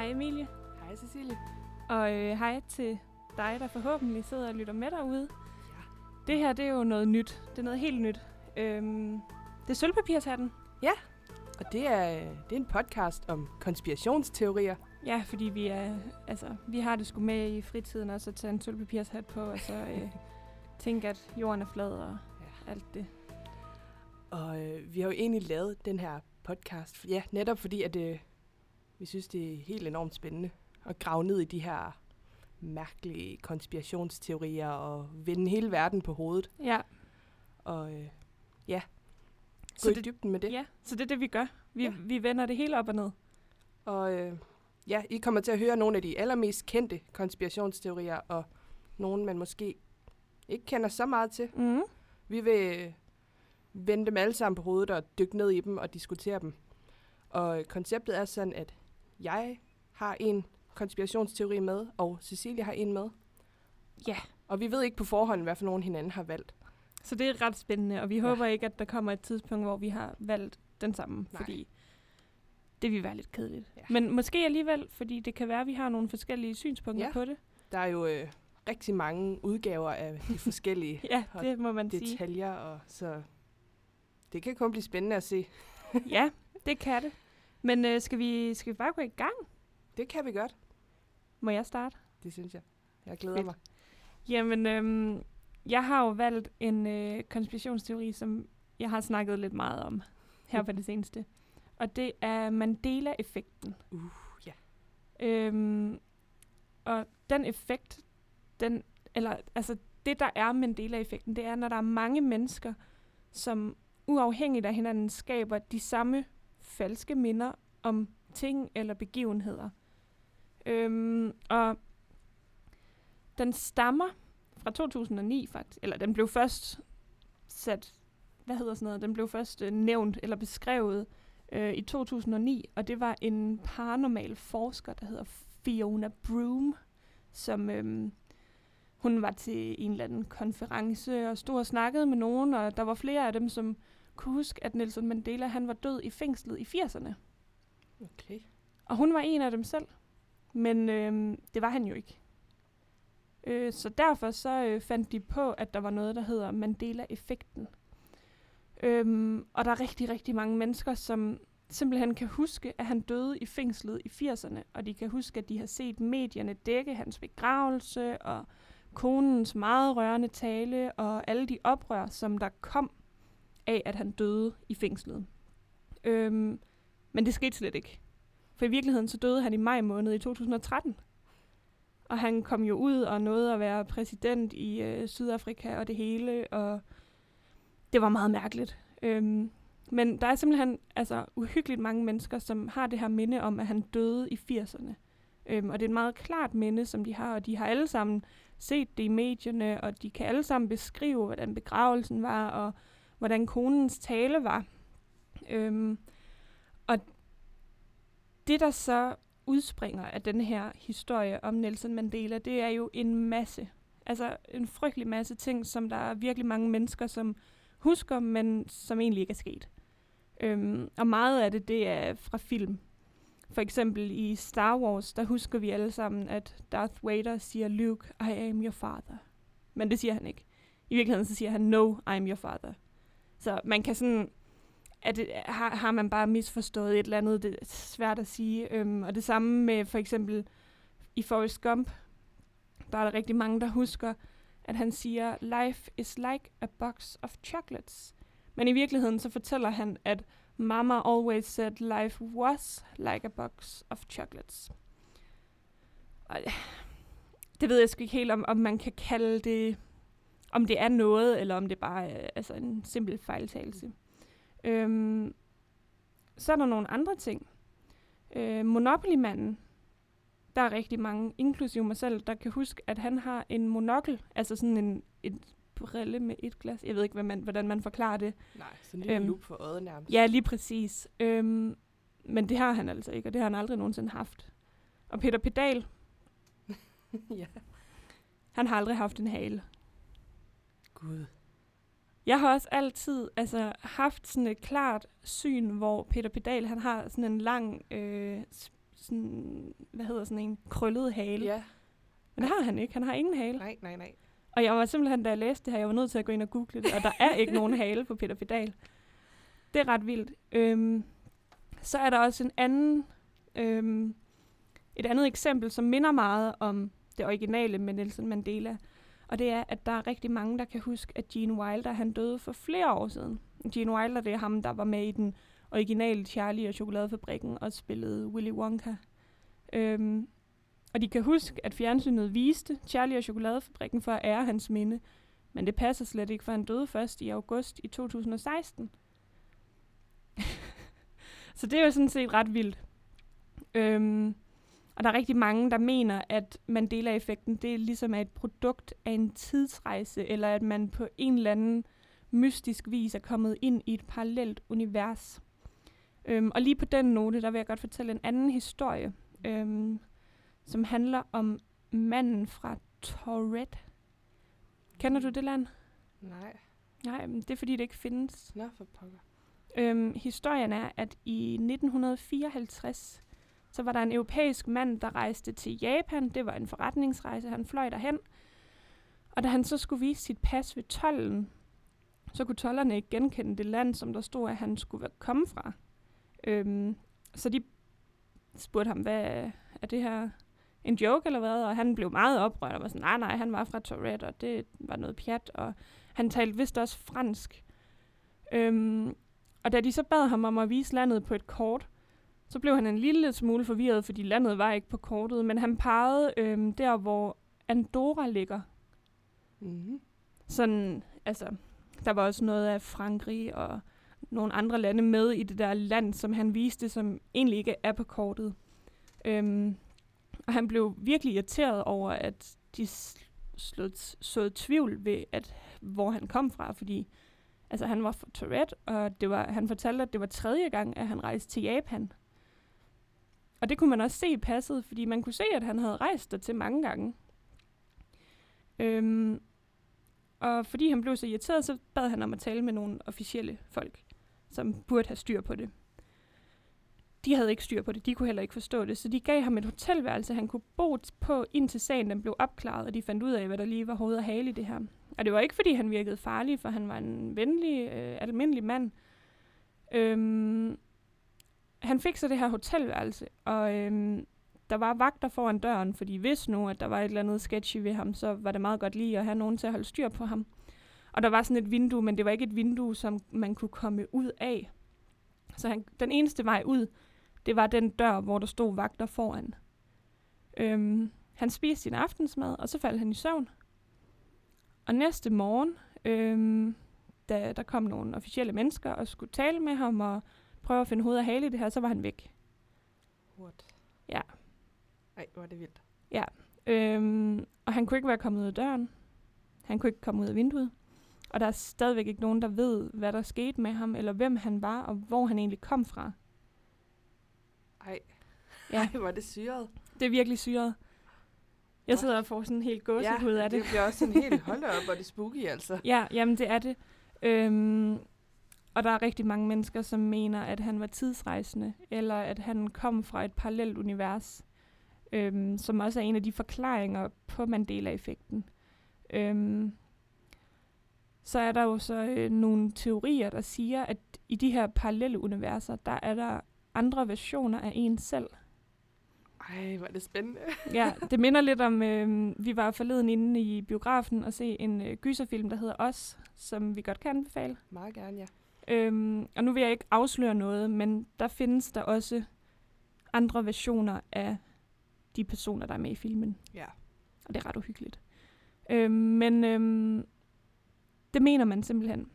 Hej Emilie, Hej Cecilie. og øh, hej til dig, der forhåbentlig sidder og lytter med derude. Ja. Det her, det er jo noget nyt. Det er noget helt nyt. Øhm, det er sølvpapirshatten. Og det er, det er en podcast om konspirationsteorier. Ja, fordi vi er, altså, vi har det sgu med i fritiden også at tage en sølvpapirshat på, og så øh, tænke, at jorden er flad og Ja. alt det. Og øh, vi har jo egentlig lavet den her podcast, ja, netop fordi, at øh, vi synes, det er helt enormt spændende at grave ned i de her mærkelige konspirationsteorier og vende hele verden på hovedet. Ja, Og øh, ja, gå så i det, dybden med det. ja, så det er det, vi gør. Vi, Ja. vi vender det hele op og ned. Og øh, ja, I kommer til at høre nogle af de allermest kendte konspirationsteorier, og nogle, man måske ikke kender så meget til. Mm. Vi vil øh, vende dem alle sammen på hovedet og dykke ned i dem og diskutere dem. Og øh, konceptet er sådan, at jeg har en konspirationsteori med, og Cecilie har en med. Ja. Og vi ved ikke på forhånd, hvad for nogen hinanden har valgt. Så det er ret spændende, og vi Ja. håber ikke, at der kommer et tidspunkt, hvor vi har valgt den samme, Nej. fordi det vil være lidt kedeligt. Ja. Men måske alligevel, fordi det kan være, at vi har nogle forskellige synspunkter Ja. på det. Der er jo øh, rigtig mange udgaver af de forskellige Ja, det må man sige. detaljer, og så det kan kun blive spændende at se. Ja, det kan det. Men øh, skal, vi, skal vi bare gå i gang? Det kan vi godt, Må jeg starte? det synes jeg. Jeg glæder Fedt. mig. Jamen, øhm, jeg har jo valgt en øh, konspirationsteori, som jeg har snakket lidt meget om her på det seneste. Og det er Mandela-effekten. Uh, ja. Øhm, og den effekt, den, eller altså det der er Mandela-effekten, det er, når der er mange mennesker, som uafhængigt af hinanden skaber de samme falske minder om ting eller begivenheder. Øhm, og den stammer fra 2009 faktisk, eller den blev først sat, hvad hedder sådan noget, den blev først øh, nævnt eller beskrevet øh, i 2009, og det var en paranormal forsker, der hedder Fiona Broom, som øhm, hun var til en eller anden konference og stod og snakkede med nogen, og der var flere af dem, som kunne huske, at Nelson Mandela han var død i fængslet i 80'erne. Okay. Og hun var en af dem selv. Men øhm, det var han jo ikke. Øh, så derfor så øh, fandt de på, at der var noget, der hedder Mandela-effekten. Øhm, og der er rigtig, rigtig mange mennesker, som simpelthen kan huske, at han døde i fængslet i 80'erne. Og de kan huske, at de har set medierne dække hans begravelse, og konens meget rørende tale, og alle de oprør, som der kom af, at han døde i fængslet. Øhm, men det skete slet ikke. For i virkeligheden så døde han i maj måned i 2013. Og han kom jo ud og nåede at være præsident i øh, Sydafrika og det hele, og det var meget mærkeligt. Øhm, men der er simpelthen altså, uhyggeligt mange mennesker, som har det her minde om, at han døde i 80'erne. Øhm, og det er et meget klart minde, som de har, og de har alle sammen set det i medierne, og de kan alle sammen beskrive, hvordan begravelsen var, og hvordan konens tale var. Øhm, og det, der så udspringer af den her historie om Nelson Mandela, det er jo en masse, altså en frygtelig masse ting, som der er virkelig mange mennesker, som husker, men som egentlig ikke er sket. Øhm, og meget af det, det er fra film. For eksempel i Star Wars, der husker vi alle sammen, at Darth Vader siger, Luke, I am your father. Men det siger han ikke. I virkeligheden så siger han, no, I am your father. Så man kan sådan, at det, har, har man bare misforstået et eller andet, det er svært at sige. Øhm, og det samme med for eksempel i Forrest Gump, der er der rigtig mange, der husker, at han siger, life is like a box of chocolates. Men i virkeligheden så fortæller han, at Mama always said life was like a box of chocolates. Og, det ved jeg sgu ikke helt, om, om man kan kalde det, om det er noget, eller om det bare er altså en simpel fejltagelse. Øhm, så er der nogle andre ting. Øh, Monopoly-manden, der er rigtig mange, inklusive mig selv, der kan huske, at han har en monokkel, altså sådan en, en brille med et glas. Jeg ved ikke, hvad man, hvordan man forklarer det. Nej, sådan en lille Øhm, lup for øjet nærmest. Ja, lige præcis. Øhm, men det har han altså ikke, og det har han aldrig nogensinde haft. Og Peter Pedal, ja. han har aldrig haft en hale. Gud. Jeg har også altid altså, haft sådan et klart syn, hvor Peter Pedal han har sådan en lang øh, sådan, hvad hedder sådan en, krøllet hale. Ja. Men det har han ikke. Han har ingen hale. Nej, nej, nej. Og jeg var simpelthen, da jeg læste det her, jeg var nødt til at gå ind og google det, og der er ikke nogen hale på Peter Pedal. Det er ret vildt. Øhm, så er der også en anden, øhm, et andet eksempel, som minder meget om det originale med Nelson Mandela. Og det er, at der er rigtig mange, der kan huske, at Gene Wilder han døde for flere år siden. Gene Wilder, det er ham, der var med i den originale Charlie og Chokoladefabrikken og spillede Willy Wonka. Øhm, og de kan huske, at fjernsynet viste Charlie og Chokoladefabrikken for at ære hans minde. Men det passer slet ikke, for han døde først i august i 2016. Så det er jo sådan set ret vildt. Øhm, og der er rigtig mange, der mener, at Mandela-effekten, det er ligesom er et produkt af en tidsrejse, eller at man på en eller anden mystisk vis er kommet ind i et parallelt univers. Øhm, og lige på den note, der vil jeg godt fortælle en anden historie, øhm, som handler om manden fra Tourette. Kender du det land? Nej. Nej, men det er fordi, det ikke findes. Nå, for pokker. Øhm, historien er, at i 1954, så var der en europæisk mand, der rejste til Japan. Det var en forretningsrejse. Han fløj derhen. Og da han så skulle vise sit pas ved tollen, så kunne tollerne ikke genkende det land, som der stod, at han skulle komme fra. Øhm, så de spurgte ham, hvad er det her en joke eller hvad? Og han blev meget oprørt og var sådan, nej, nej, han var fra Tourette, og det var noget pjat. Og han talte vist også fransk. Øhm, og da de så bad ham om at vise landet på et kort, så blev han en lille smule forvirret, fordi landet var ikke på kortet, men han pegede øhm, der, hvor Andorra ligger. Mm-hmm. Sådan, altså, der var også noget af Frankrig og nogle andre lande med i det der land, som han viste, som egentlig ikke er på kortet. Øhm, og han blev virkelig irriteret over, at de slået, så tvivl ved, at, hvor han kom fra, fordi altså, han var fra Tourette, og det var, han fortalte, at det var tredje gang, at han rejste til Japan. Og det kunne man også se i passet, fordi man kunne se, at han havde rejst der til mange gange. Øhm, og fordi han blev så irriteret, så bad han om at tale med nogle officielle folk, som burde have styr på det. De havde ikke styr på det, de kunne heller ikke forstå det, så de gav ham et hotelværelse, han kunne bo på, indtil sagen den blev opklaret, og de fandt ud af, hvad der lige var hoved og hale i det her. Og det var ikke, fordi han virkede farlig, for han var en venlig, øh, almindelig mand. Øhm, han fik så det her hotelværelse, og øhm, der var vagter foran døren, fordi hvis nu, at der var et eller andet sketchy ved ham, så var det meget godt lige at have nogen til at holde styr på ham. Og der var sådan et vindue, men det var ikke et vindue, som man kunne komme ud af. Så han, den eneste vej ud, det var den dør, hvor der stod vagter foran. Øhm, han spiste sin aftensmad, og så faldt han i søvn. Og næste morgen, øhm, da der kom nogle officielle mennesker og skulle tale med ham og prøve at finde hoved og hale i det her, så var han væk. What? Ja. Ej, hvor er det vildt. Øhm, og han kunne ikke være kommet ud af døren. Han kunne ikke komme ud af vinduet. Og der er stadigvæk ikke nogen, der ved, hvad der skete med ham, eller hvem han var, og hvor han egentlig kom fra. Ej. Ja. Ej, er det syret. Det er virkelig syret. Jeg sidder og får sådan en helt gåsehud af det. det bliver også sådan helt, hold op, hvor det spooky, altså. Ja, jamen det er det. Øhm, og der er rigtig mange mennesker, som mener, at han var tidsrejsende, eller at han kom fra et parallelt univers, øhm, som også er en af de forklaringer på Mandela-effekten. Øhm, så er der jo så øh, nogle teorier, der siger, at i de her parallelle universer, der er der andre versioner af en selv. Ej, hvor er det spændende. Ja, det minder lidt om, øh, vi var forleden inde i biografen og se en øh, gyserfilm, der hedder Os, som vi godt kan anbefale. Meget gerne, ja. Øhm, og nu vil jeg ikke afsløre noget, men der findes der også andre versioner af de personer, der er med i filmen. Ja. Og det er ret uhyggeligt. Øhm, men øhm, det mener man simpelthen,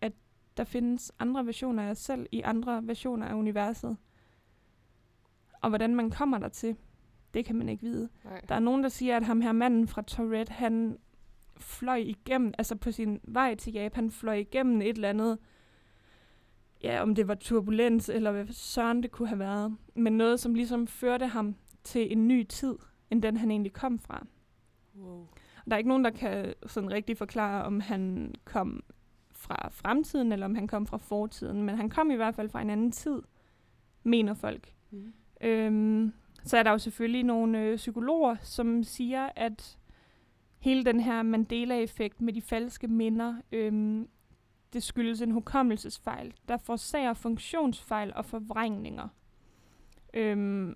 at der findes andre versioner af os selv i andre versioner af universet. Og hvordan man kommer der til, det kan man ikke vide. Nej. Der er nogen, der siger, at ham her manden fra Tourette, han fløj igennem, altså på sin vej til Japan, fløj igennem et eller andet, ja, om det var turbulens, eller hvad søren det kunne have været, men noget, som ligesom førte ham til en ny tid, end den han egentlig kom fra. Wow. Der er ikke nogen, der kan sådan rigtig forklare, om han kom fra fremtiden, eller om han kom fra fortiden, men han kom i hvert fald fra en anden tid, mener folk. Mm. Øhm, så er der jo selvfølgelig nogle øh, psykologer, som siger, at hele den her Mandela-effekt med de falske minder, øhm, det skyldes en hukommelsesfejl, der forårsager funktionsfejl og forvrængninger. Øhm,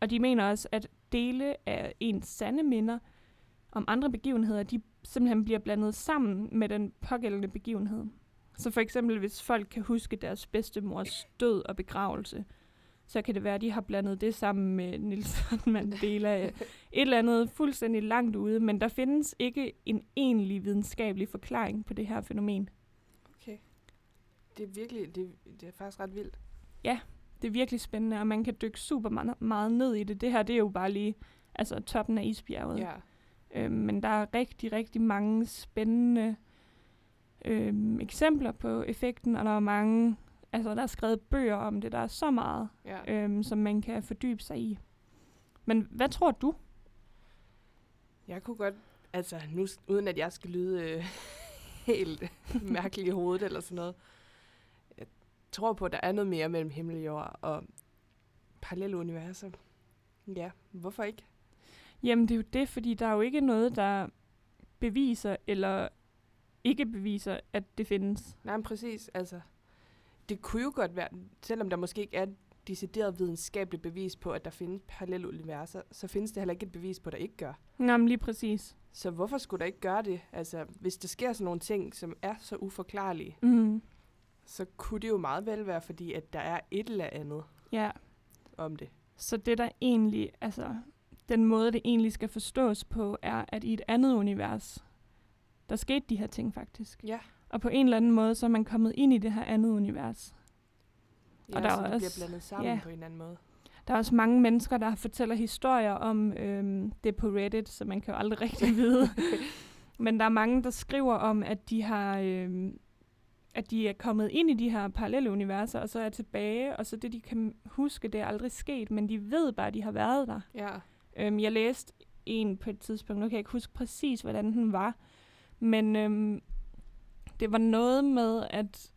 og de mener også, at dele af ens sande minder om andre begivenheder, de simpelthen bliver blandet sammen med den pågældende begivenhed. Så for eksempel, hvis folk kan huske deres bedstemors død og begravelse, så kan det være, at de har blandet det sammen med Nelson Mandela. Et eller andet fuldstændig langt ude, men der findes ikke en egentlig videnskabelig forklaring på det her fænomen. Det er virkelig, det, det er faktisk ret vildt. Det er virkelig spændende, og man kan dykke super meget, meget ned i det. Det her, det er jo bare lige altså, toppen af isbjerget. Ja. Øhm, men der er rigtig, rigtig mange spændende øhm, eksempler på effekten, og der er mange, altså der er skrevet bøger om det, der er så meget, ja. øhm, som man kan fordybe sig i. Men hvad tror du? Jeg kunne godt, altså nu, uden at jeg skal lyde øh, helt mærkelig i hovedet eller sådan noget. Jeg tror på, at der er noget mere mellem himmel og jord og parallelle universer. Ja, hvorfor ikke? Jamen det er jo det, fordi der er jo ikke noget, der beviser eller ikke beviser, at det findes. Nej, men præcis. Altså, det kunne jo godt være, selvom der måske ikke er et decideret videnskabeligt bevis på, at der findes parallelle universer, så findes det heller ikke et bevis på, at der ikke gør. Nå, men lige præcis. Så hvorfor skulle der ikke gøre det? Altså, hvis der sker sådan nogle ting, som er så uforklarlige, Mm. Så kunne det jo meget vel være, fordi at der er et eller andet Ja, om det. så det der egentlig, altså den måde, det egentlig skal forstås på, er, at i et andet univers, der skete de her ting faktisk. Ja. Og på en eller anden måde, så er man kommet ind i det her andet univers. Ja, Og der så er det også- bliver blandet sammen ja. på en eller anden måde. Der er også mange mennesker, der fortæller historier om øhm, det på Reddit, så man kan jo aldrig rigtig vide. Men der er mange, der skriver om, at de har... Øhm, at de er kommet ind i de her parallelle universer, og så er tilbage, og så det, de kan huske, det er aldrig sket, men de ved bare, at de har været der. Ja. Øhm, jeg læste en på et tidspunkt, nu kan jeg ikke huske præcis, hvordan den var, men øhm, det var noget med, at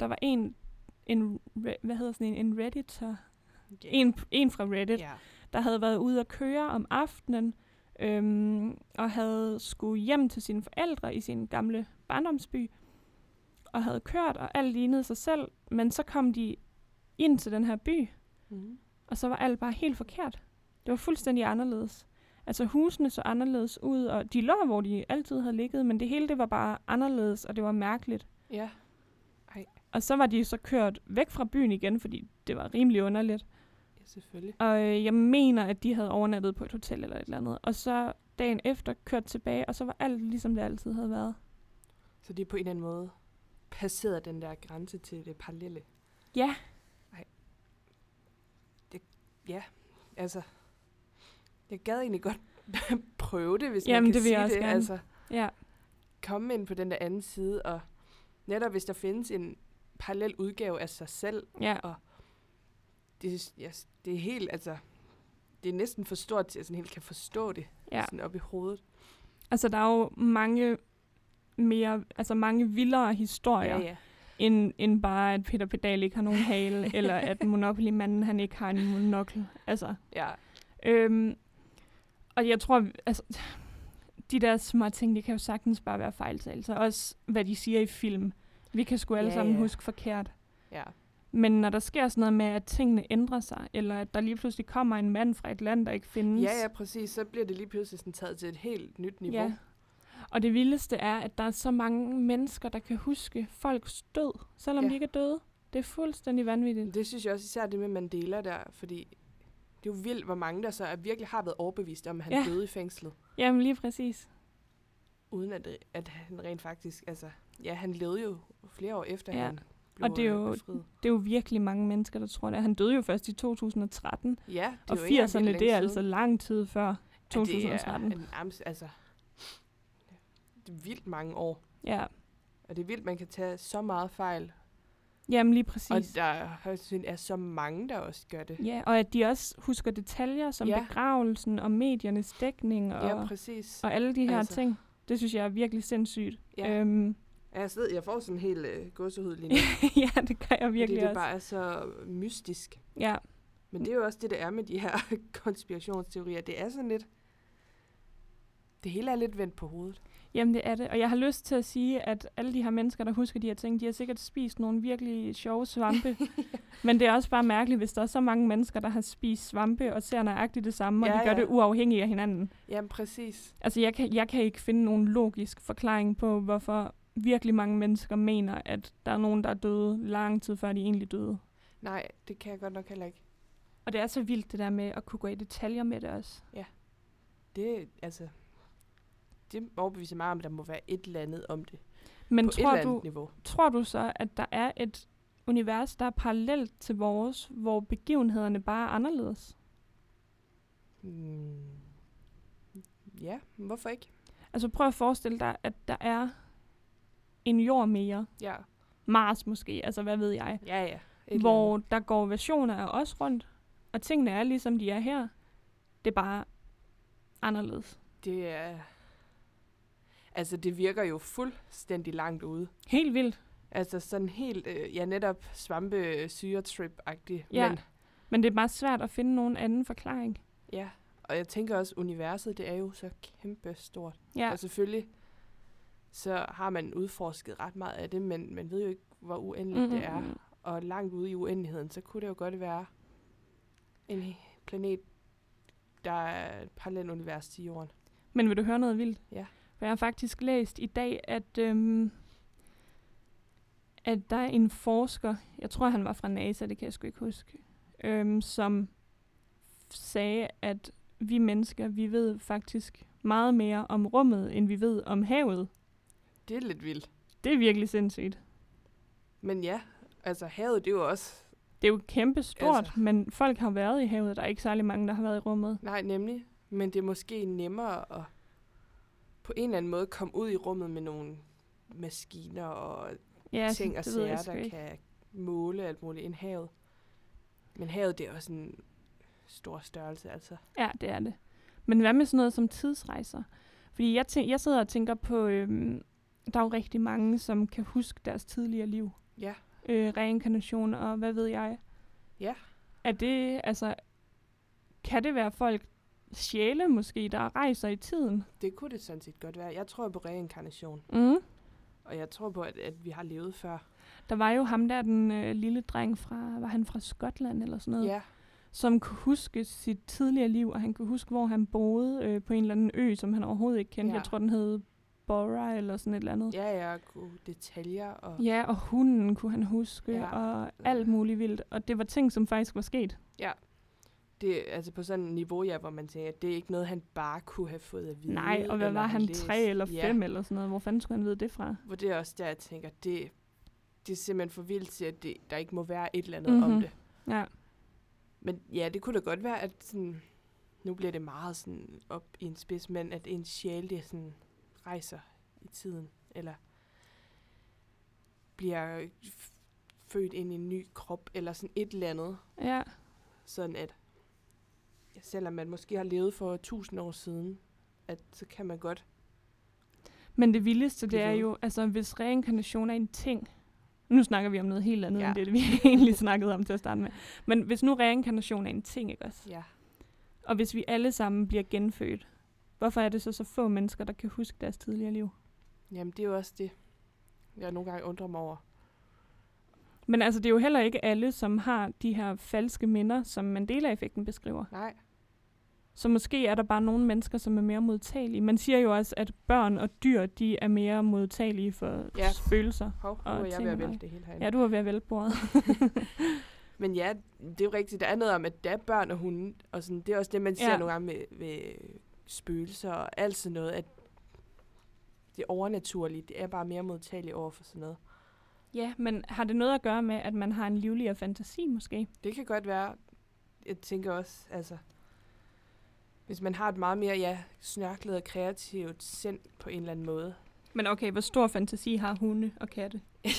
der var en, en hvad hedder sådan en, en redditor, Ja. en, en fra Reddit, Ja. der havde været ude at køre om aftenen, øhm, og havde skulle hjem til sine forældre i sin gamle barndomsby, og havde kørt, og alt lignede sig selv, men så kom de ind til den her by, Mm. og så var alt bare helt forkert. Det var fuldstændig anderledes. Altså husene så anderledes ud, og de lå, hvor de altid havde ligget, men det hele det var bare anderledes, og det var mærkeligt. Ja. Og så var de så kørt væk fra byen igen, fordi det var rimelig underligt. ja, selvfølgelig. Og øh, jeg mener, at de havde overnattet på et hotel eller et eller andet. Og så dagen efter kørt tilbage, og så var alt ligesom det altid havde været. Så er på en eller anden måde passeret den der grænse til det parallelle. Ja, Ja, altså, jeg gad egentlig godt prøve det, hvis Jamen, man kan det vil sige jeg også det. gerne. Altså, ja, komme ind på den der anden side, og netop hvis der findes en parallel udgave af sig selv, ja. det, er- ja, det er helt, altså, det er næsten for stort til, at jeg sådan helt kan forstå det ja. sådan op i hovedet. Altså, der er jo mange mere, altså mange vildere historier, Ja, ja. end, end bare, at Peter Pedal ikke har nogen hale, eller at Monopoly-manden, han ikke har en monokkel. Altså, ja. øhm, og jeg tror, altså, de der små ting, det kan jo sagtens bare være fejltagelser. Også hvad de siger i film. Vi kan sgu alle Ja, sammen ja. huske forkert. ja. Men når der sker sådan noget med, at tingene ændrer sig, eller at der lige pludselig kommer en mand fra et land, der ikke findes. Ja, ja, præcis. Så bliver det lige pludselig sådan taget til et helt nyt niveau. Ja. Og det vildeste er, at der er så mange mennesker, der kan huske folks død, selvom Ja. ja. de ikke er døde. Det er fuldstændig vanvittigt. Det synes jeg også især det med Mandela der, fordi det er jo vildt, hvor mange der så er, virkelig har været overbevist om, at han Ja. døde i fængslet. Jamen lige præcis. uden at, at han rent faktisk, altså, ja, han levede jo flere år efter, Ja. han blev Og det er øh, jo- befriet. Det er jo virkelig mange mennesker, der tror det. Han døde jo først i 2013, Ja, det er og jo ikke engang 80'erne, vildt det er altså lang tid før Ja, 2013. Det er, en altså, vildt mange år. Ja, Og det er vildt, man kan tage så meget fejl. jamen lige Og præcis. der højst er så mange, der også gør det. Ja, og at de også husker detaljer som Ja. begravelsen og mediernes dækning og, Ja, præcis. og alle de her Altså. ting. Det synes jeg er virkelig sindssygt. Ja. Øhm, Jeg, sidder, jeg får sådan en helt øh, gåsehud lige nu. ja, det gør jeg fordi virkelig det også. bare er så mystisk. Ja, Men det er jo også det, der er med de her konspirationsteorier. Det er sådan lidt... Det hele er lidt vendt på hovedet. Jamen, det er det. Og jeg har lyst til at sige, at alle de her mennesker, der husker de her ting, de har sikkert spist nogle virkelig sjove svampe. Men det er også bare mærkeligt, hvis der er så mange mennesker, der har spist svampe og ser nøjagtigt det samme, og Ja, de gør ja. det uafhængigt af hinanden. Jamen, præcis. Altså, jeg kan, jeg kan ikke finde nogen logisk forklaring på, hvorfor virkelig mange mennesker mener, at der er nogen, der er døde lang tid før de egentlig døde. Nej, det kan jeg godt nok heller ikke. Og det er så vildt det der med at kunne gå i detaljer med det også. Det, altså... Det overbeviser mig om, at der må være et eller andet om det. Men på et eller tror andet du, niveau. tror du så, at der er et univers, der er parallelt til vores, hvor begivenhederne bare er anderledes? Mm. Ja, hvorfor ikke? Altså prøv at forestille dig, at der er en jord mere. Ja, Mars måske, altså hvad ved jeg. ja, ja. Et hvor der går versioner af os rundt, og tingene er ligesom de er her. Det er bare anderledes. Det er... Altså, det virker jo fuldstændig langt ude. Helt vildt. Altså sådan helt, øh, ja netop svampe syretrip agtigt Ja. Men Men det er bare svært at finde nogen anden forklaring. ja, og jeg tænker også, universet, det er jo så kæmpe stort. Ja, Og selvfølgelig, så har man udforsket ret meget af det, men man ved jo ikke, hvor uendeligt Mhm, det er. Og langt ude i uendeligheden, så kunne det jo godt være en planet, der er et parallelt univers til jorden. Men vil du høre noget vildt? Ja. For jeg har faktisk læst i dag, at, øhm, at der er en forsker, jeg tror han var fra NASA, det kan jeg sgu ikke huske, øhm, som sagde, at vi mennesker, vi ved faktisk meget mere om rummet, end vi ved om havet. Det er lidt vildt. Det er virkelig sindssygt. Men ja, altså havet, det er jo også... Det er jo kæmpe stort, Altså. men folk har været i havet. Der er ikke særlig mange, der har været i rummet. Nej, nemlig. Men det er måske nemmere at på en eller anden måde komme ud i rummet med nogle maskiner og Ja, ting og sager, der ikke. kan måle alt muligt end havet. Men havet, det er også en stor størrelse, altså. Ja, det er det. Men hvad med sådan noget som tidsrejser? Fordi jeg, tæ- jeg sidder og tænker på, øhm, der er jo rigtig mange, som kan huske deres tidligere liv. Ja, Øh, reinkarnation og hvad ved jeg. Ja. Er det, altså, kan det være folk, sjæle måske, der rejser i tiden? det kunne det sådan set godt være. Jeg tror på reinkarnation, Mm. og jeg tror på, at, at vi har levet før. Der var jo ham der, den øh, lille dreng fra, var han fra Skotland eller sådan noget? Ja, som kunne huske sit tidligere liv, og han kunne huske, hvor han boede øh, på en eller anden ø, som han overhovedet ikke kendte. Ja. Ja. Jeg tror, den hed Bora eller sådan et eller andet. ja, ja, gode detaljer. Og, Ja, og hunden kunne han huske, Ja. ja. og alt muligt vildt. Og det var ting, som faktisk var sket. Det altså på sådan et niveau, ja, hvor man tænker, at det er ikke noget, han bare kunne have fået at vide. Nej, og hvad var han, læst. tre eller Ja, fem eller sådan noget? Hvor fanden skulle han vide det fra? Hvor det er også der, jeg tænker, det, det er simpelthen for vildt til, at det, der ikke må være et eller andet mm-hmm. om Mhm. det. Ja, Men ja, det kunne da godt være, at sådan, nu bliver det meget sådan op i en spids, men at en sjæl, det sådan rejser i tiden, eller bliver født ind i en ny krop, eller sådan et eller andet, ja. sådan at ja, selvom man måske har levet for tusind år siden, at så kan man godt, Men det vildeste, det er jo, altså hvis reinkarnation er en ting, nu snakker vi om noget helt andet, ja. end det, vi egentlig snakkede om til at starte med. Men hvis nu reinkarnation er en ting, ikke også? ja, Og hvis vi alle sammen bliver genfødt, hvorfor er det så så få mennesker, der kan huske deres tidligere liv? jamen det er jo også det, jeg nogle gange undrer mig over. Men altså, det er jo heller ikke alle, som har de her falske minder, som Mandela-effekten beskriver. Nej, Så måske er der bare nogle mennesker, som er mere modtagelige. Man siger jo også, at børn og dyr, de er mere modtagelige for Ja. spøgelser. hov, nu Og er jeg ting ved at vælte det hele herinde. Ja, du var ved at vælge bordet. Men ja, det er jo rigtigt. Der er noget om, at der er børn og hunde, og sådan, det er også det, man ser Ja. nogle gange med, med spøgelser og alt sådan noget, at det overnaturlige, det er bare mere modtageligt over for sådan noget. ja, men har det noget at gøre med, at man har en livligere fantasi måske? Det kan godt være, jeg tænker også, altså, hvis man har et meget mere, ja, snørklet og kreativt sind på en eller anden måde. Men okay, hvor stor fantasi har hunde og katte?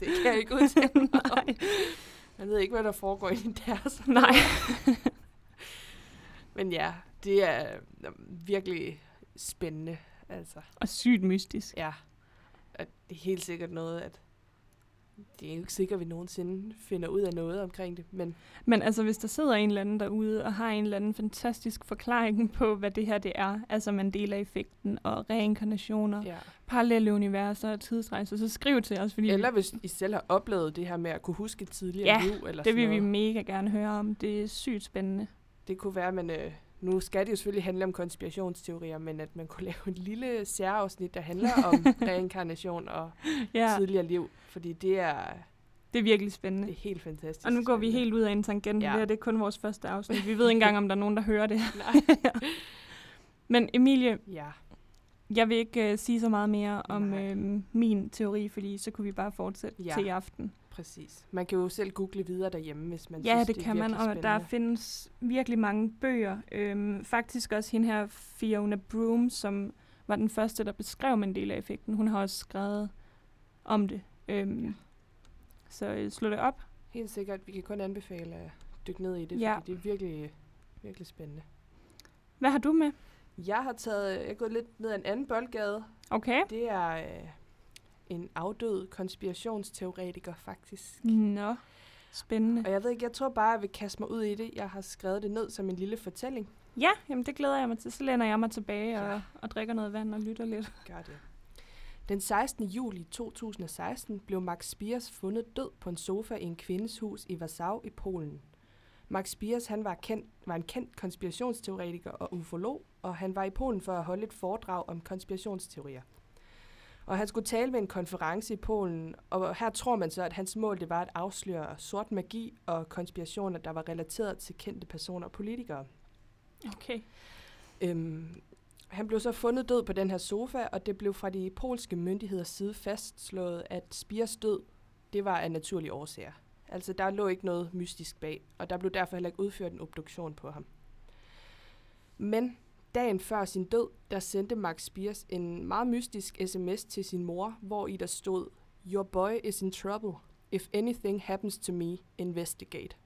Det kan jeg ikke udtale mig. Jeg ved ikke, hvad der foregår i deres. Nej. Men ja, det er virkelig spændende, altså. Og sygt mystisk. Ja, at det er helt sikkert noget, at det er jo ikke sikkert, at vi nogensinde finder ud af noget omkring det, men Men altså, hvis der sidder en eller anden derude og har en eller anden fantastisk forklaring på, hvad det her det er, altså Mandela-effekten og reinkarnationer, ja. parallelle universer og tidsrejser, så skriv til os, fordi Eller hvis I selv har oplevet det her med at kunne huske et tidligere Ja, liv. Eller det vil vi mega gerne høre om. Det er sygt spændende. Det kunne være, men øh, nu skal det jo selvfølgelig handle om konspirationsteorier, men at man kunne lave et lille særafsnit, der handler om reinkarnation og Ja, tidligere liv. Fordi det er, det er virkelig spændende. det er helt fantastisk. Og nu går vi spændende. helt ud af en tangent. Ja. Det her det er kun vores første afsnit. Vi ved ikke engang, om der er nogen, der hører det. Nej. Men Emilie, Ja, jeg vil ikke uh, sige så meget mere om Nej. øh, min teori, fordi så kunne vi bare fortsætte ja. til i aften. Præcis. Man kan jo selv google videre derhjemme, hvis man Ja, synes, det, det er kan man, virkelig og der spændende. findes virkelig mange bøger. Øhm, faktisk også hende her, Fiona Broom, som var den første, der beskrev Mandela-effekten. Hun har også skrevet om det. Øhm, Ja. Så øh, slå det op. Helt sikkert. Vi kan kun anbefale at dykke ned i det, Ja. fordi det er virkelig, virkelig spændende. Hvad har du med? Jeg har taget, jeg er gået lidt ned ad en anden boldgade. Okay. Det er øh, en afdød konspirationsteoretiker, faktisk. Nå, spændende. Og jeg ved ikke, jeg tror bare, jeg vil kaste mig ud i det. Jeg har skrevet det ned som en lille fortælling. Ja, jamen det glæder jeg mig til. Så læner jeg mig tilbage Ja. og, og drikker noget vand og lytter lidt. Gør det. Den 16. juli 2016 blev Max Spiers fundet død på en sofa i en kvindes hus i Warsaw i Polen. Max Spiers han var, kendt, var en kendt konspirationsteoretiker og ufolog, og han var i Polen for at holde et foredrag om konspirationsteorier. Og han skulle tale ved en konference i Polen, og her tror man så, at hans mål det var at afsløre sort magi og konspirationer, der var relateret til kendte personer og politikere. Okay. Øhm, han blev så fundet død på den her sofa, og det blev fra de polske myndigheders side fastslået, at Spiers død, det var af naturlige årsager. Altså, der lå ikke noget mystisk bag, og der blev derfor heller ikke udført en obduktion på ham. Men dagen før sin død, der sendte Max Spiers en meget mystisk sms til sin mor, hvor i der stod, Your boy is in trouble. If anything happens to me, investigate.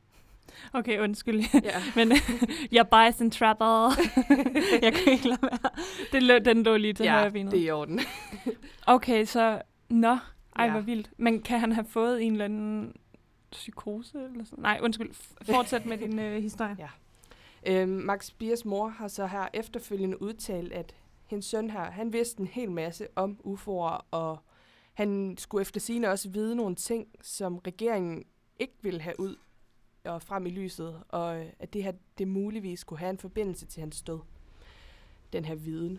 Okay, undskyld. Ja. Men jeg bias in trouble. jeg kan ikke lade være. Det lå, den lå lige til ja, højre benet. det er i orden. Okay, så... Nå, ej, Ja. hvor vildt. Men kan han have fået en eller anden psykose? Eller sådan? Nej, undskyld. Fortsæt med din øh, historie. Ja. Øhm, Max Biers mor har så her efterfølgende udtalt, at hendes søn her, han vidste en hel masse om UFO'er, og han skulle efter sine også vide nogle ting, som regeringen ikke ville have ud og frem i lyset, og øh, at det her, det muligvis skulle have en forbindelse til hans død. Den her viden.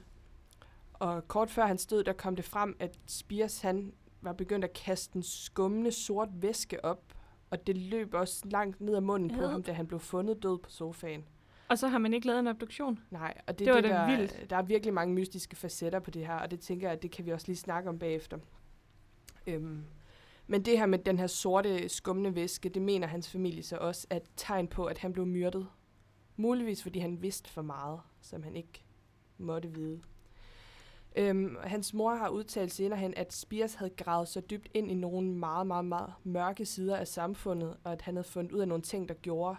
Og kort før hans død, der kom det frem, at Spiers han var begyndt at kaste en skummende sort væske op, og det løb også langt ned ad munden på ham, da han blev fundet død på sofaen. Og så har man ikke lavet en obduktion? Nej, og det, Det var det, der, vildt. der er virkelig mange mystiske facetter på det her, og det tænker jeg, at det kan vi også lige snakke om bagefter. Øhm, men det her med den her sorte, skummende væske, det mener hans familie så også er et tegn på, at han blev myrdet. Muligvis fordi han vidste for meget, som han ikke måtte vide. Øhm, hans mor har udtalt senere hen, at Spears havde gravet så dybt ind i nogle meget, meget, meget mørke sider af samfundet, og at han havde fundet ud af nogle ting, der gjorde,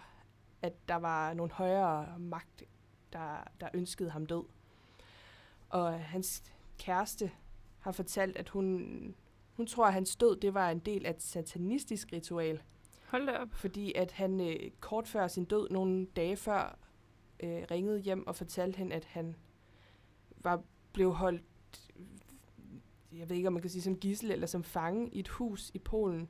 at der var nogle højere magt, der, der ønskede ham død. Og hans kæreste har fortalt, at hun, hun tror, at hans død det var en del af et satanistisk ritual, Hold da op. fordi at han øh, kort før sin død, nogle dage før, øh, ringede hjem og fortalte hende, at han var blev holdt, jeg ved ikke, om man kan sige som gissel eller som fange i et hus i Polen,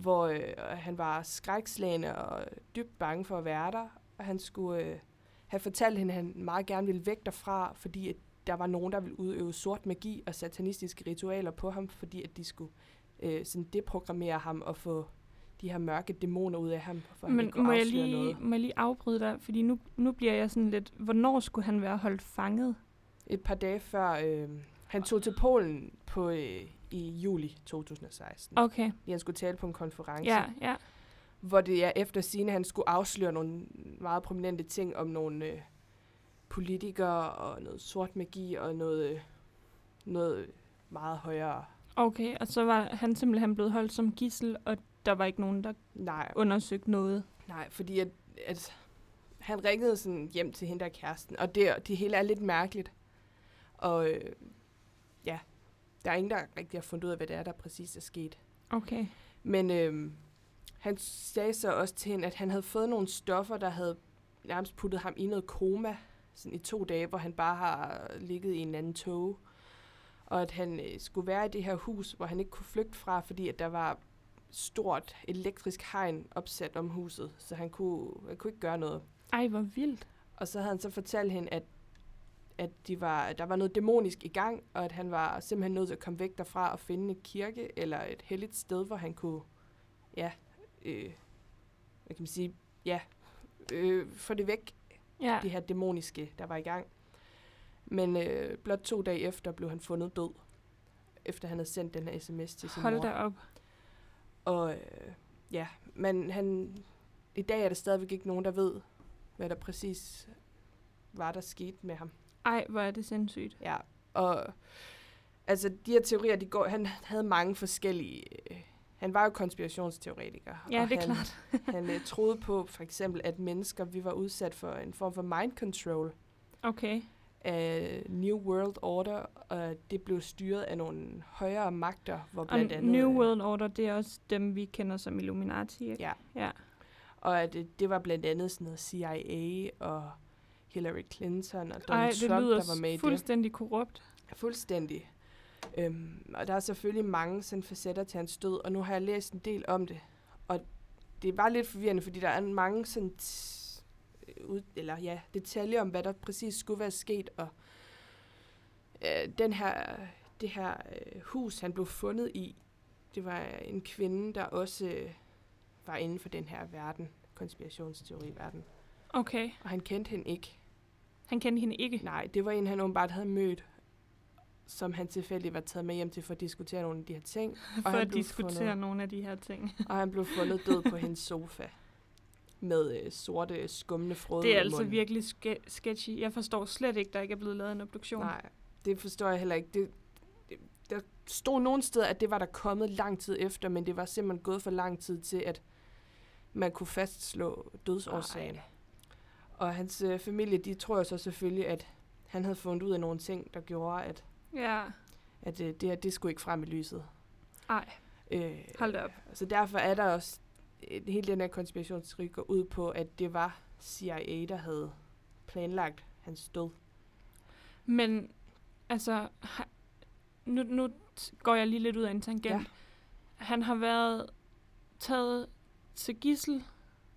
hvor øh, han var skrækslagende og dybt bange for at være der, og han skulle øh, have fortalt hende, at han meget gerne ville væk derfra, fordi at der var nogen, der ville udøve sort magi og satanistiske ritualer på ham, fordi at de skulle øh, sådan deprogrammere ham og få de her mørke dæmoner ud af ham, for Men må jeg, lige, noget. må jeg lige afbryde dig? Fordi nu, nu bliver jeg sådan lidt... Hvornår skulle han være holdt fanget? Et par dage før øh, han tog til Polen på øh, i juli 2016. Okay. Han skulle tale på en konference, ja, ja. hvor det er efter sine han skulle afsløre nogle meget prominente ting om nogle øh, politikere og noget sort magi og noget, øh, noget meget højere. Okay, og så var han simpelthen blevet holdt som gissel, og der var ikke nogen, der Nej, undersøgte noget. nej, fordi at, at han ringede sådan hjem til hende der kæresten, og det, det hele er lidt mærkeligt. Og øh, der er ingen, der rigtig har fundet ud af, hvad det er, der præcis er sket. Okay. Men øhm, han sagde så også til hende, at han havde fået nogle stoffer, der havde nærmest puttet ham i noget koma sådan i to dage, hvor han bare har ligget i en anden tog. Og at han øh, skulle være i det her hus, hvor han ikke kunne flygte fra, fordi at der var stort elektrisk hegn opsat om huset, så han kunne, han kunne ikke gøre noget. Ej, hvor vildt. Og så havde han så fortalt hende, at, at de var, der var noget dæmonisk i gang, og at han var simpelthen nødt til at komme væk derfra og finde en kirke eller et helligt sted, hvor han kunne, ja, øh, hvad kan man sige, ja, øh, få det væk, Ja. det her dæmoniske, der var i gang. Men øh, blot to dage efter blev han fundet død, efter han havde sendt den her sms til sin Hold mor. da op. Og øh, ja, men han, i dag er der stadigvæk ikke nogen, der ved, hvad der præcis var, der skete med ham. Ej, hvor er det sindssygt. Ja, og altså de her teorier, de går, han havde mange forskellige... Øh, han var jo konspirationsteoretiker. Ja, og det er han, klart. han øh, troede på for eksempel, at mennesker, vi var udsat for en form for mind control Okay. af New World Order, og det blev styret af nogle højere magter, hvor blandt andet... New øh, World Order, det er også dem, vi kender som Illuminati, ikke? Ja, Ja. og at det, det var blandt andet sådan noget CIA og Hillary Clinton og Donald Ej, Trump, der var med i det. fuldstændig korrupt. Fuldstændig. Øhm, og der er selvfølgelig mange sådan facetter til hans død, og nu har jeg læst en del om det. Og det er bare lidt forvirrende, fordi der er mange sådan t- ud, eller ja, detaljer om, hvad der præcis skulle være sket. Og øh, den her, det her øh, hus, han blev fundet i, det var en kvinde, der også øh, var inden for den her verden, konspirationsteori-verden. Okay. Og han kendte hende ikke. Han kendte hende ikke. Nej, det var en, han åbenbart havde mødt, som han tilfældigt var taget med hjem til for at diskutere nogle af de her ting. for han at diskutere fundet- nogle af de her ting. Og han blev fundet død på hendes sofa. Med øh, sorte, skumne frøde Det er altså munden. virkelig ske- sketchy. Jeg forstår slet ikke, der ikke er blevet lavet en obduktion. Nej, det forstår jeg heller ikke. Det, det, der stod nogle steder, at det var der kommet lang tid efter, men det var simpelthen gået for lang tid til, at man kunne fastslå dødsårsagen. Ej. Og hans øh, familie, de tror jo så selvfølgelig, at han havde fundet ud af nogle ting, der gjorde, at, Ja. at øh, det her, det skulle ikke frem i lyset. Ej, Øh, hold op. Så derfor er der også, øh, hele den her konspirationsteori går ud på, at det var CIA, der havde planlagt hans død. Men, altså, nu, nu går jeg lige lidt ud af en tangent. Ja. Han har været taget til gissel,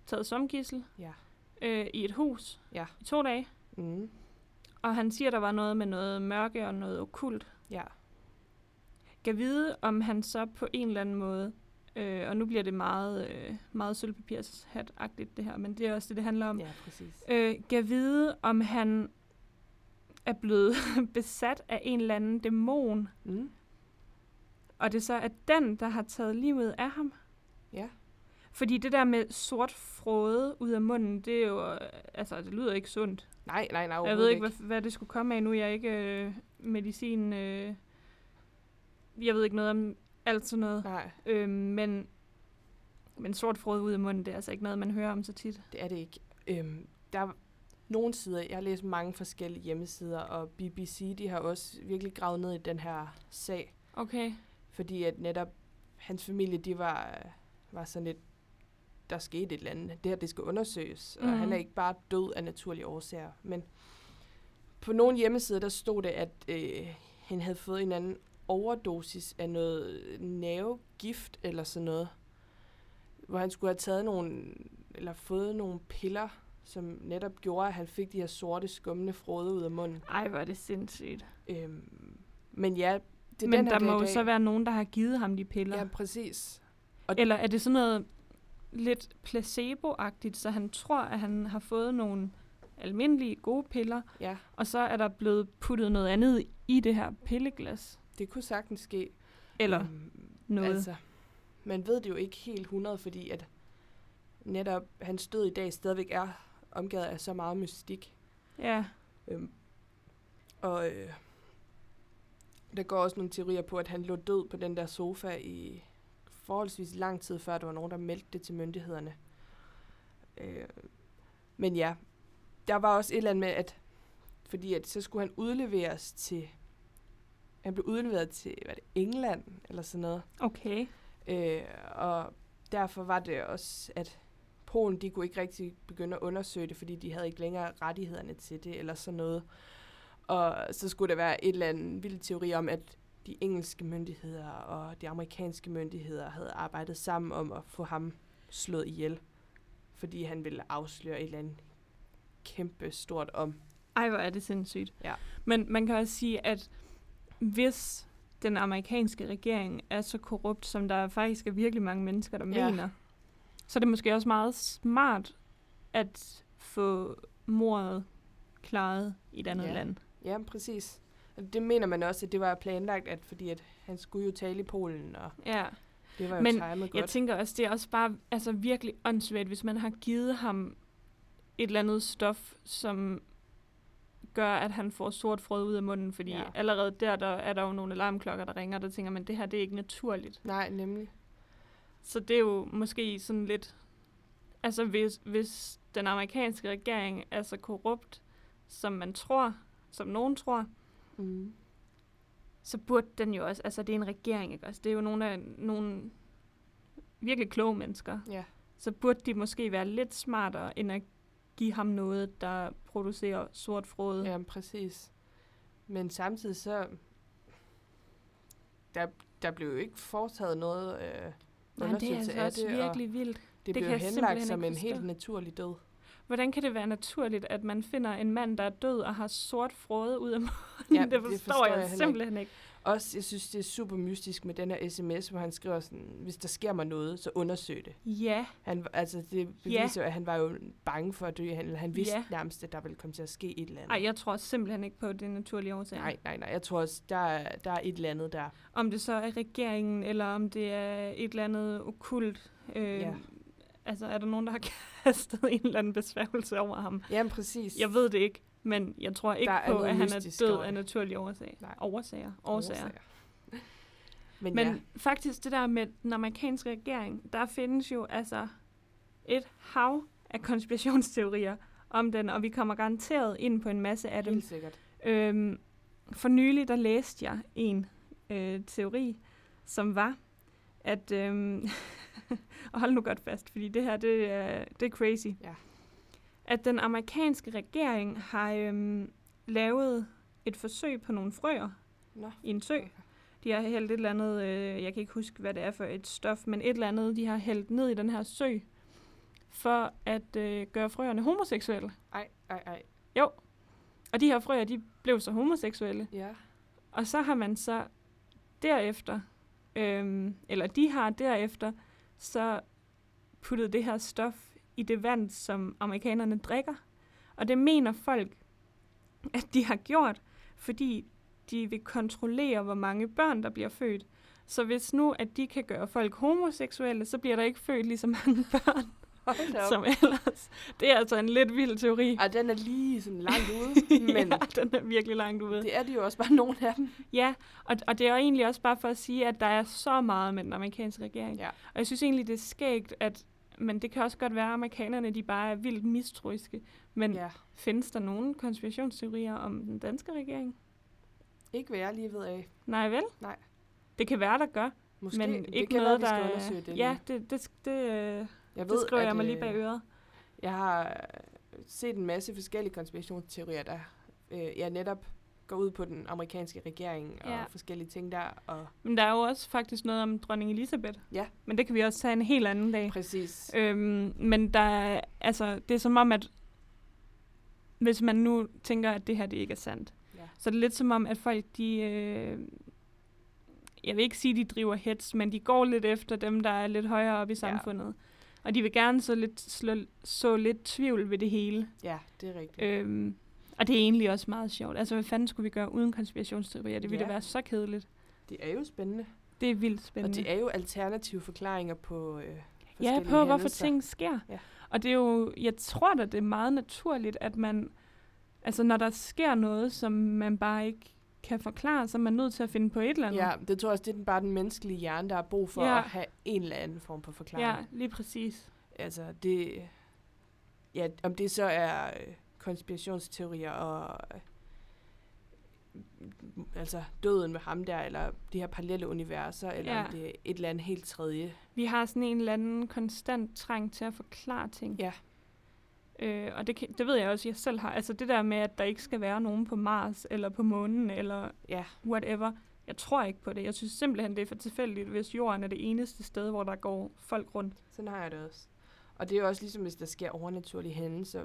taget som gissel, Ja. Øh, i et hus Ja. i to dage. Mm. Og han siger, der var noget med noget mørke og noget okult. Ja. Kan vide, om han så på en eller anden måde, øh, og nu bliver det meget, øh, meget sølvpapirshat-agtigt det her, men det er også det, det handler om. ja, præcis. Øh, kan vide, om han er blevet besat af en eller anden dæmon, Mm. og det så er den, der har taget livet af ham. Fordi det der med sort frode ud af munden, det er jo, øh, altså det lyder ikke sundt. Nej, nej, nej, Jeg ved ikke, hvad, hvad det skulle komme af nu. Jeg er ikke øh, medicin, øh, jeg ved ikke noget om alt sådan noget. Nej, Øh, men, men sort frode ud af munden, det er altså ikke noget, man hører om så tit. det er det ikke. Øhm, der er nogle sider, jeg har læst mange forskellige hjemmesider, og BBC, de har også virkelig gravet ned i den her sag. Okay. Fordi at netop hans familie, de var, var sådan lidt, der skete et eller andet. Det her, det skal undersøges. Og Mhm. han er ikke bare død af naturlige årsager. Men på nogle hjemmesider, der stod det, at øh, han havde fået en anden overdosis af noget nervegift eller sådan noget. Hvor han skulle have taget nogle, eller fået nogle piller, som netop gjorde, at han fik de her sorte, skummende frode ud af munden. Ej, hvor er det sindssygt. Øhm, men ja, det er Men den her der må jo så være nogen, der har givet ham de piller. Ja, præcis. Eller er det sådan noget lidt placebo-agtigt, så han tror, at han har fået nogle almindelige gode piller, Ja, og så er der blevet puttet noget andet i det her pilleglas? det kunne sagtens ske. Eller Øhm, noget. Altså, man ved det jo ikke helt 100, fordi at netop hans død i dag stadigvæk er omgivet af så meget mystik. Ja, Øhm, og øh, der går også nogle teorier på, at han lå død på den der sofa i forholdsvis lang tid, før der var nogen, der meldte det til myndighederne. Øh, men ja, der var også et eller andet med, at fordi at så skulle han udleveres til, han blev udleveret til, hvad det, England eller sådan noget. okay. Øh, og derfor var det også, at Polen, de kunne ikke rigtig begynde at undersøge det, fordi de havde ikke længere rettighederne til det, eller sådan noget. Og så skulle der være et eller andet vild teori om, at de engelske myndigheder og de amerikanske myndigheder havde arbejdet sammen om at få ham slået ihjel, fordi han ville afsløre et eller andet kæmpe stort om. Ej, hvor er det sindssygt. Ja. Men man kan også sige, at hvis den amerikanske regering er så korrupt, som der faktisk er virkelig mange mennesker, der Ja. mener, så er det måske også meget smart at få mordet klaret i et andet Ja. land. Ja, præcis. Det mener man også, at det var planlagt, at fordi at han skulle jo tale i Polen, og Ja. det var jo Men timet godt. Jeg tænker også, det er også bare altså, virkelig åndssvagt, hvis man har givet ham et eller andet stof, som gør, at han får sort frød ud af munden, fordi ja. allerede der, der er der jo nogle alarmklokker, der ringer, der tænker man, det her det er ikke naturligt. Nej, nemlig. Så det er jo måske sådan lidt... Altså hvis, hvis den amerikanske regering er så korrupt, som man tror, som nogen tror, Mm. så burde den jo også... Altså det er en regering, ikke også? Det er jo nogle af nogle virkelig kloge mennesker. Ja. Så burde de måske være lidt smartere, end at give ham noget, der producerer sort frode. Ja, præcis. Men samtidig så... Der, der blev jo ikke foretaget noget øh, Nej, det er undersøgelse altså af også det, virkelig vildt. det, det blev henlagt som en helt naturlig død. Hvordan kan det være naturligt, at man finder en mand, der er død og har sort frode ud af munden? Ja, det, det forstår forstår jeg, jeg simpelthen ikke. Også, jeg synes, det er super mystisk med den her sms, hvor han skriver sådan, hvis der sker mig noget, så undersøg det. Ja, Han, altså, det beviser jo, at han var jo bange for at dø. Han, han vidste Ja. nærmest, at der ville komme til at ske et eller andet. Ej, jeg tror simpelthen ikke på, det naturlige årsager. Nej, nej, nej. Jeg tror også, der er, der er et eller andet der. Om det så er regeringen, eller om det er et eller andet okult. Øh, Ja. Altså, er der nogen, der har kastet en eller anden besværgelse over ham? Jamen, præcis. Jeg ved det ikke, men jeg tror ikke på, at han er død af naturlige årsager. Nej. Årsager. Årsager. Men, Men ja, faktisk det der med den amerikanske regering, der findes jo altså et hav af konspirationsteorier om den, og vi kommer garanteret ind på en masse af dem. helt sikkert. Øhm, for nylig, der læste jeg en øh, teori, som var, at, øhm, og hold nu godt fast, fordi det her, det er, det er crazy, Ja. at den amerikanske regering har øhm, lavet et forsøg på nogle frøer Nå. i en sø. De har hældt et eller andet, øh, jeg kan ikke huske, hvad det er for et stof, men et eller andet, de har hældt ned i den her sø, for at øh, gøre frøerne homoseksuelle. Ej, ej, ej. Jo. Og de her frøer, de blev så homoseksuelle. Ja. Og så har man så derefter, øhm, eller de har derefter, så puttet det her stof i det vand, som amerikanerne drikker. Og det mener folk, at de har gjort, fordi de vil kontrollere, hvor mange børn, der bliver født. Så hvis nu, at de kan gøre folk homoseksuelle, så bliver der ikke født lige så mange børn, som ellers. Det er altså en lidt vild teori. Ej, den er lige sådan langt ude, men ja, den er virkelig langt ude. det er de jo også bare nogle af dem. Ja, og, og det er jo egentlig også bare for at sige, at der er så meget med den amerikanske regering. Ja. Og jeg synes egentlig, det er skægt, at men det kan også godt være, at amerikanerne de bare er vildt mistroiske. Men ja. findes der nogen konspirationsteorier om den danske regering? Ikke hvad jeg lige ved af. Nej vel? Nej. Det kan være, der gør, Måske. men det ikke kan noget, være, der vi skal er... undersøge det. ja, lige. det, det, det, jeg det skriver jeg mig lige øh, bag øret. Jeg har øh, set en masse forskellige konspirationsteorier, der øh, ja, netop går ud på den amerikanske regering og Ja. forskellige ting der. Og Men der er jo også faktisk noget om dronning Elisabeth. Ja. Men det kan vi også tage en helt anden dag. præcis. Øhm, men der er, altså, det er som om, at hvis man nu tænker, at det her det ikke er sandt, Ja. så er det lidt som om, at folk, de, øh, jeg vil ikke sige, de driver hets, men de går lidt efter dem, der er lidt højere oppe i samfundet. Ja. Og de vil gerne så lidt, slå, så lidt tvivl ved det hele. Ja, det er rigtigt. Øhm, og det er egentlig også meget sjovt. Altså, hvad fanden skulle vi gøre uden konspirationsteorier? Det ville Ja. da være så kedeligt. Det er jo spændende. Det er vildt Og spændende. det er jo alternative forklaringer på øh, Ja, på hvorfor hændelser. ting sker. Ja. Og det er jo, jeg tror da, det er meget naturligt, at man, altså når der sker noget, som man bare ikke kan forklare, så er man nødt til at finde på et eller andet. Ja, det tror jeg også, det er bare den menneskelige hjerne, der har brug for Ja. at have en eller anden form for forklaring. ja lige præcis. Altså, det... Ja, om det så er øh, konspirationsteorier og... øh, altså døden med ham der, eller de her parallelle universer, eller Ja. om det er et eller andet helt tredje. Vi har sådan en eller anden konstant trang til at forklare ting. Ja. Øh, og det, det ved jeg også, jeg selv har. Altså det der med, at der ikke skal være nogen på Mars, eller på månen, eller Ja, whatever. Jeg tror ikke på det. Jeg synes simpelthen, det er for tilfældigt, hvis jorden er det eneste sted, hvor der går folk rundt. sådan har jeg det også. Og det er jo også ligesom, hvis der sker overnaturlige hændelser,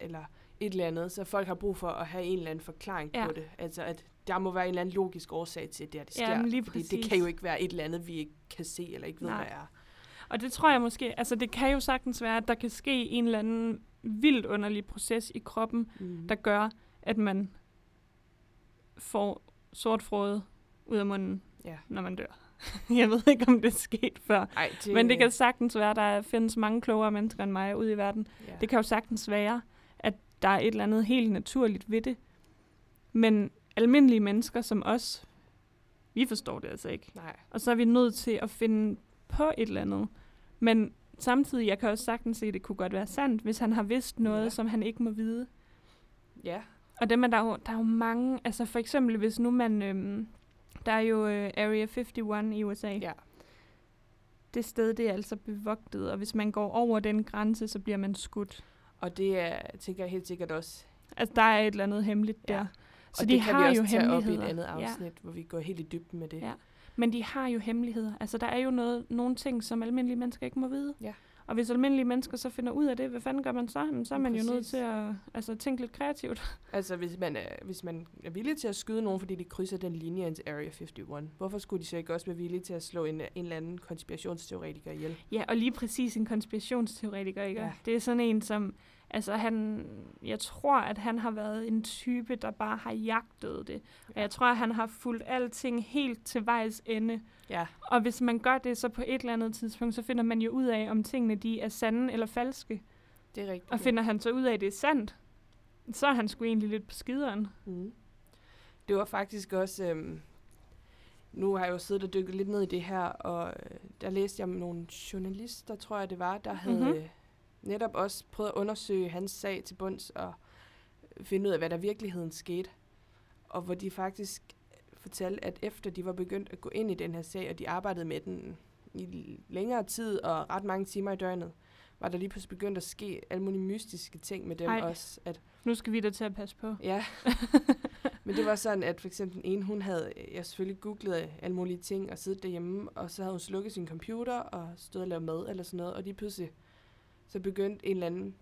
eller et eller andet, så folk har brug for at have en eller anden forklaring Ja. på det. Altså, at der må være en eller anden logisk årsag til, at det, her, det sker. Ja, men lige fordi det kan jo ikke være et eller andet, vi ikke kan se, eller ikke ved, Nej. hvad er. Og det tror jeg måske, altså det kan jo sagtens være, at der kan ske en eller anden vildt underlig proces i kroppen, Mm. der gør, at man får sort frode ud af munden, Ja. når man dør. jeg ved ikke, om det er sket før. Ej, det, Men det kan sagtens være, at der findes mange klogere mennesker end mig ude i verden. ja. Det kan jo sagtens være, at der er et eller andet helt naturligt ved det. Men almindelige mennesker som os, vi forstår det altså ikke. Nej. Og så er vi nødt til at finde på et eller andet. Men samtidig, jeg kan også sagtens se, at det kunne godt være sandt, hvis han har vidst noget, Ja. ja. som han ikke må vide. Ja. Og dem er der, jo, der er jo mange, altså for eksempel hvis nu man, øhm, der er jo øh, Area 51 i USA. Ja. Det sted, det er altså bevogtet, og hvis man går over den grænse, så bliver man skudt. Og det er, tænker jeg helt sikkert også. Altså der er et eller andet hemmeligt Ja. der. Så og de det kan har vi også jo tage op i et andet Ja. afsnit, hvor vi går helt i dybden med det. Ja. Men de har jo hemmeligheder. Altså, der er jo noget, nogle ting, som almindelige mennesker ikke må vide. Ja. Og hvis almindelige mennesker så finder ud af det, hvad fanden gør man så? Jamen, så er man jo nødt Præcis. til at altså, tænke lidt kreativt. Altså, hvis man, er, hvis man er villig til at skyde nogen, fordi de krydser den linje ind til Area 51, hvorfor skulle de så ikke også være villige til at slå en, en eller anden konspirationsteoretiker ihjel? Ja, og lige præcis en konspirationsteoretiker, ikke? Ja. Det er sådan en, som... Altså, han, jeg tror, at han har været en type, der bare har jagtet det. Og jeg tror, at han har fulgt alting helt til vejs ende. Ja, Og hvis man gør det, så på et eller andet tidspunkt, så finder man jo ud af, om tingene de er sande eller falske. det er rigtigt. Og finder han så ud af, at det er sandt, så er han sgu egentlig lidt på skideren. Mm. Det var faktisk også... Øhm, nu har jeg jo siddet og dykket lidt ned i det her, og øh, der læste jeg om nogle journalister, tror jeg det var, der havde Mhm. Netop også prøvet at undersøge hans sag til bunds og finde ud af, hvad der virkeligheden skete. Og hvor de faktisk fortalte, at efter de var begyndt at gå ind i den her sag, og de arbejdede med den i længere tid og ret mange timer i døgnet, var der lige pludselig begyndt at ske alle mulige mystiske ting med dem Ej. også. At Nu skal vi da til at passe på. Ja, men det var sådan, at for eksempel ene, hun havde, jeg selvfølgelig googlet alle mulige ting og siddet derhjemme, og så havde hun slukket sin computer og stået og lavet mad eller sådan noget, og lige pludselig så begyndte en eller anden,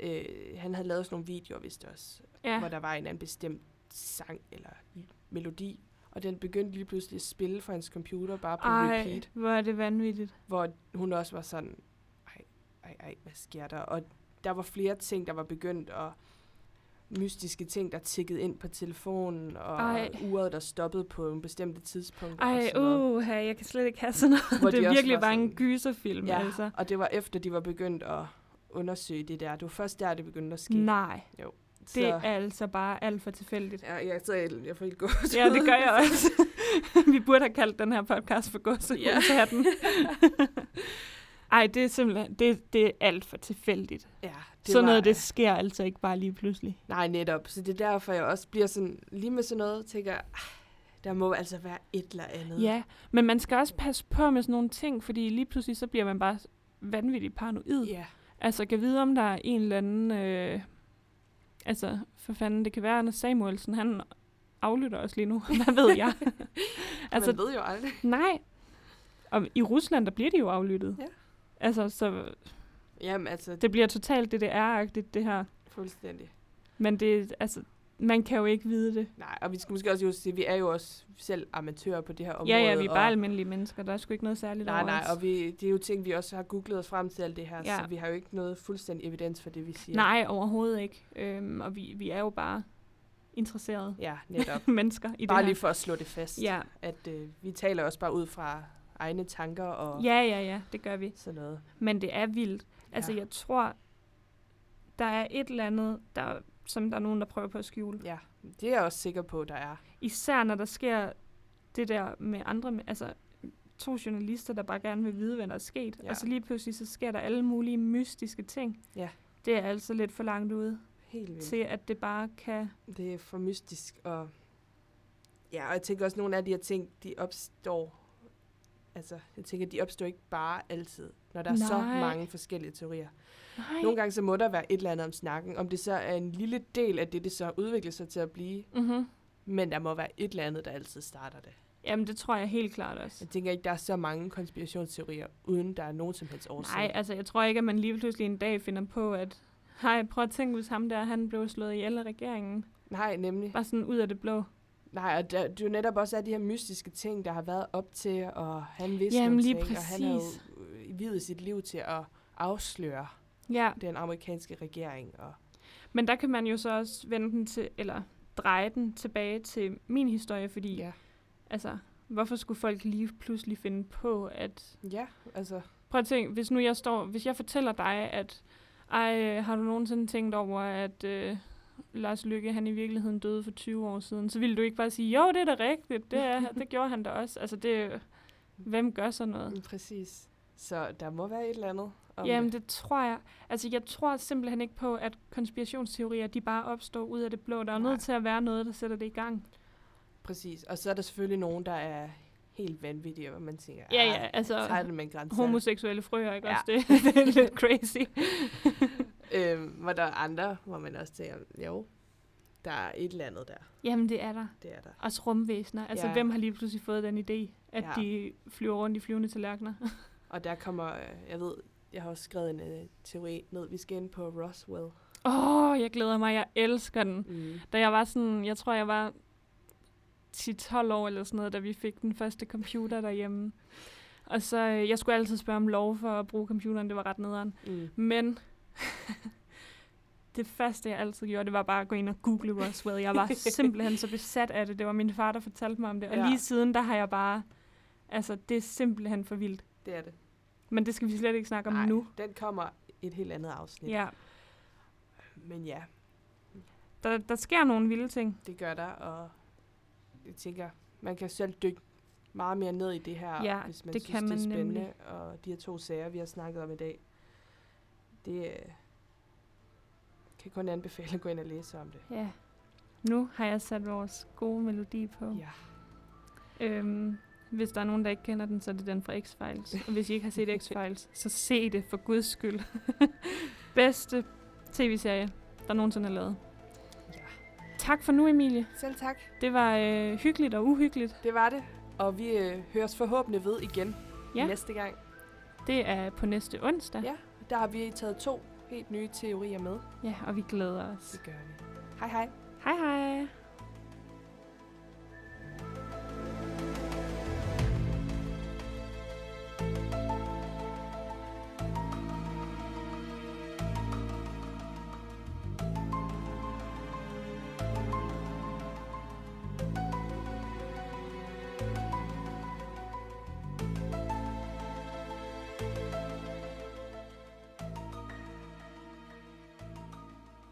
øh, han havde lavet sådan nogle videoer, vist også, Ja. hvor der var en eller anden bestemt sang eller melodi, og den begyndte lige pludselig at spille fra hans computer bare på Ej, repeat, hvor er det vanvittigt. hvor hun også var sådan, ej, ej, ej, hvad sker der? Og der var flere ting, der var begyndt at mystiske ting, der tikkede ind på telefonen, og Ej. uret, der stoppede på en bestemte tidspunkt. Ej, uh, jeg kan slet ikke have sådan noget. Hvor det de er virkelig var bare en gyserfilm, Ja, altså. og det var efter, de var begyndt at undersøge det der. Det var først der, det begyndte at ske. Nej, så, det er altså bare alt for tilfældigt. Ja, jeg, så jeg, jeg får helt gå. Ja, det gør jeg også. vi burde have kaldt den her podcast for gåsehudshatten. Ej, det er simpelthen, det, det er alt for tilfældigt. ja, Det sådan noget, var- det sker altså ikke bare lige pludselig. Nej, netop. Så det er derfor, jeg også bliver sådan, lige med sådan noget, tænker "Ah, der må altså være et eller andet. Ja, men man skal også passe på med sådan nogle ting, fordi lige pludselig så bliver man bare vanvittigt paranoid. Ja, Altså, kan vide, om der er en eller anden... Øh, altså, for fanden, det kan være, Anders Samuelsen, han aflytter os lige nu. Hvad ved jeg? altså, altså, man ved jo aldrig. nej. Og i Rusland, der bliver de jo aflyttet. Ja. Altså, så Jamen, altså, det det bliver totalt DDR-agtigt, det her. er fuldstændig. Men det, altså, man kan jo ikke vide det. Nej, og vi skal måske også jo sige, at vi er jo også selv amatører på det her område. Ja, ja, vi er bare almindelige mennesker. Der er sgu ikke noget særligt Nej, over nej, og vi, det er jo ting, vi også har googlet os frem til alt det her, Ja. så vi har jo ikke noget fuldstændig evidens for det, vi siger. Nej, overhovedet ikke. Øhm, og vi, vi er jo bare interesserede Ja, netop. mennesker i bare det her. lige for at slå det fast, Ja. at øh, vi taler også bare ud fra egne tanker og ja, ja, ja, det gør vi. sådan noget. Men det er vildt. Altså, Ja. jeg tror, der er et eller andet, der, som der er nogen, der prøver på at skjule. Ja, det er jeg også sikker på, der er. Især når der sker det der med andre, altså to journalister, der bare gerne vil vide, hvad der er sket. Ja. Og så lige pludselig, så sker der alle mulige mystiske ting. Ja. Det er altså lidt for langt ude Helt vildt. til, at det bare kan... Det er for mystisk, og Ja, og jeg tænker også, at nogle af de her ting, de opstår... Altså, jeg tænker, de opstår ikke bare altid, når der er så Nej. mange forskellige teorier. Nej. Nogle gange så må der være et eller andet om snakken. Om det så er en lille del af det, det så udvikler sig til at blive. Mm-hmm. Men der må være et eller andet, der altid starter det. Jamen, det tror jeg helt klart også. Jeg tænker ikke, der er så mange konspirationsteorier, uden der er nogen som helst årsag. Nej, altså jeg tror ikke, at man lige pludselig en dag finder på, at hej, prøv at tænke, hvis ham der, han blev slået ihjel af regeringen. Nej, nemlig. Bare sådan ud af det blå. Nej, og der, det er jo netop også af de her mystiske ting, der har været op til, og han vidste Jamen, lige ting, og han har jo præcis. øh, videt sit liv til at afsløre Ja, den amerikanske regering. Og, men der kan man jo så også vende den til, eller dreje den tilbage til min historie, fordi, ja. altså, hvorfor skulle folk lige pludselig finde på, at ja, altså, Prøv at tænke, hvis nu jeg står, hvis jeg fortæller dig, at ej, har du nogensinde tænkt over, at øh, Lars Lykke, han i virkeligheden døde for 20 år siden, så ville du ikke bare sige, jo, det er da rigtigt, det, er, det gjorde han da også. Altså, det, hvem gør sådan noget? mm, præcis. Så der må være et eller andet om Jamen, det tror jeg. Altså, jeg tror simpelthen ikke på, at konspirationsteorier, de bare opstår ud af det blå. Der er Nej. nødt til at være noget, der sætter det i gang. Præcis. Og så er der selvfølgelig nogen, der er helt vanvittige, hvor man tænker, Ja, "Ah, ja, altså, tager det med en grænse. Homoseksuelle frøer, ikke Ja. også? Det, det er lidt crazy. øhm, hvor der er andre, hvor man også tænker, jo, der er et eller andet der. Jamen, det er der. Det er der. Også rumvæsener. Altså, Ja. hvem har lige pludselig fået den idé, at Ja. de flyver rundt i flyvende tallerkener? Og der kommer, øh, jeg ved, jeg har også skrevet en uh, teori ned. Vi skal ind på Roswell. Åh, oh, jeg glæder mig. Jeg elsker den. Mm. Da jeg var sådan, jeg tror, jeg var 10-12 år eller sådan noget, da vi fik den første computer derhjemme. Og så, øh, jeg skulle altid spørge om lov for at bruge computeren. Det var ret nederen. Mm. Men det første, jeg altid gjorde, det var bare at gå ind og google Roswell. Jeg var simpelthen så besat af det. Det var min far, der fortalte mig om det. Og Ja. lige siden, der har jeg bare... Altså, det er simpelthen for vildt. Det er det. Men det skal vi slet ikke snakke om Nej, nu. den kommer et helt andet afsnit. Ja, Men ja, der, der sker nogle vilde ting. det gør der, og jeg tænker, man kan selv dykke meget mere ned i det her, Ja, hvis man det synes, kan det er man spændende. nemlig. Og de her to sager, vi har snakket om i dag, det øh, kan kun anbefale at gå ind og læse om det. Ja. Nu har jeg sat vores gode melodi på. Ja. Øhm, hvis der er nogen, der ikke kender den, så er det den fra X-Files. Og hvis I ikke har set X-Files, så se det for guds skyld. Bedste tv-serie, der nogensinde er lavet. ja. Tak for nu, Emilie. Selv tak. Det var øh, hyggeligt og uhyggeligt. Det var det. Og vi øh, høres forhåbentlig ved igen Ja. næste gang. Det er på næste onsdag. Ja. Der har vi taget to helt nye teorier med. ja og vi glæder os. Det gør vi. Hej hej. Hej hej.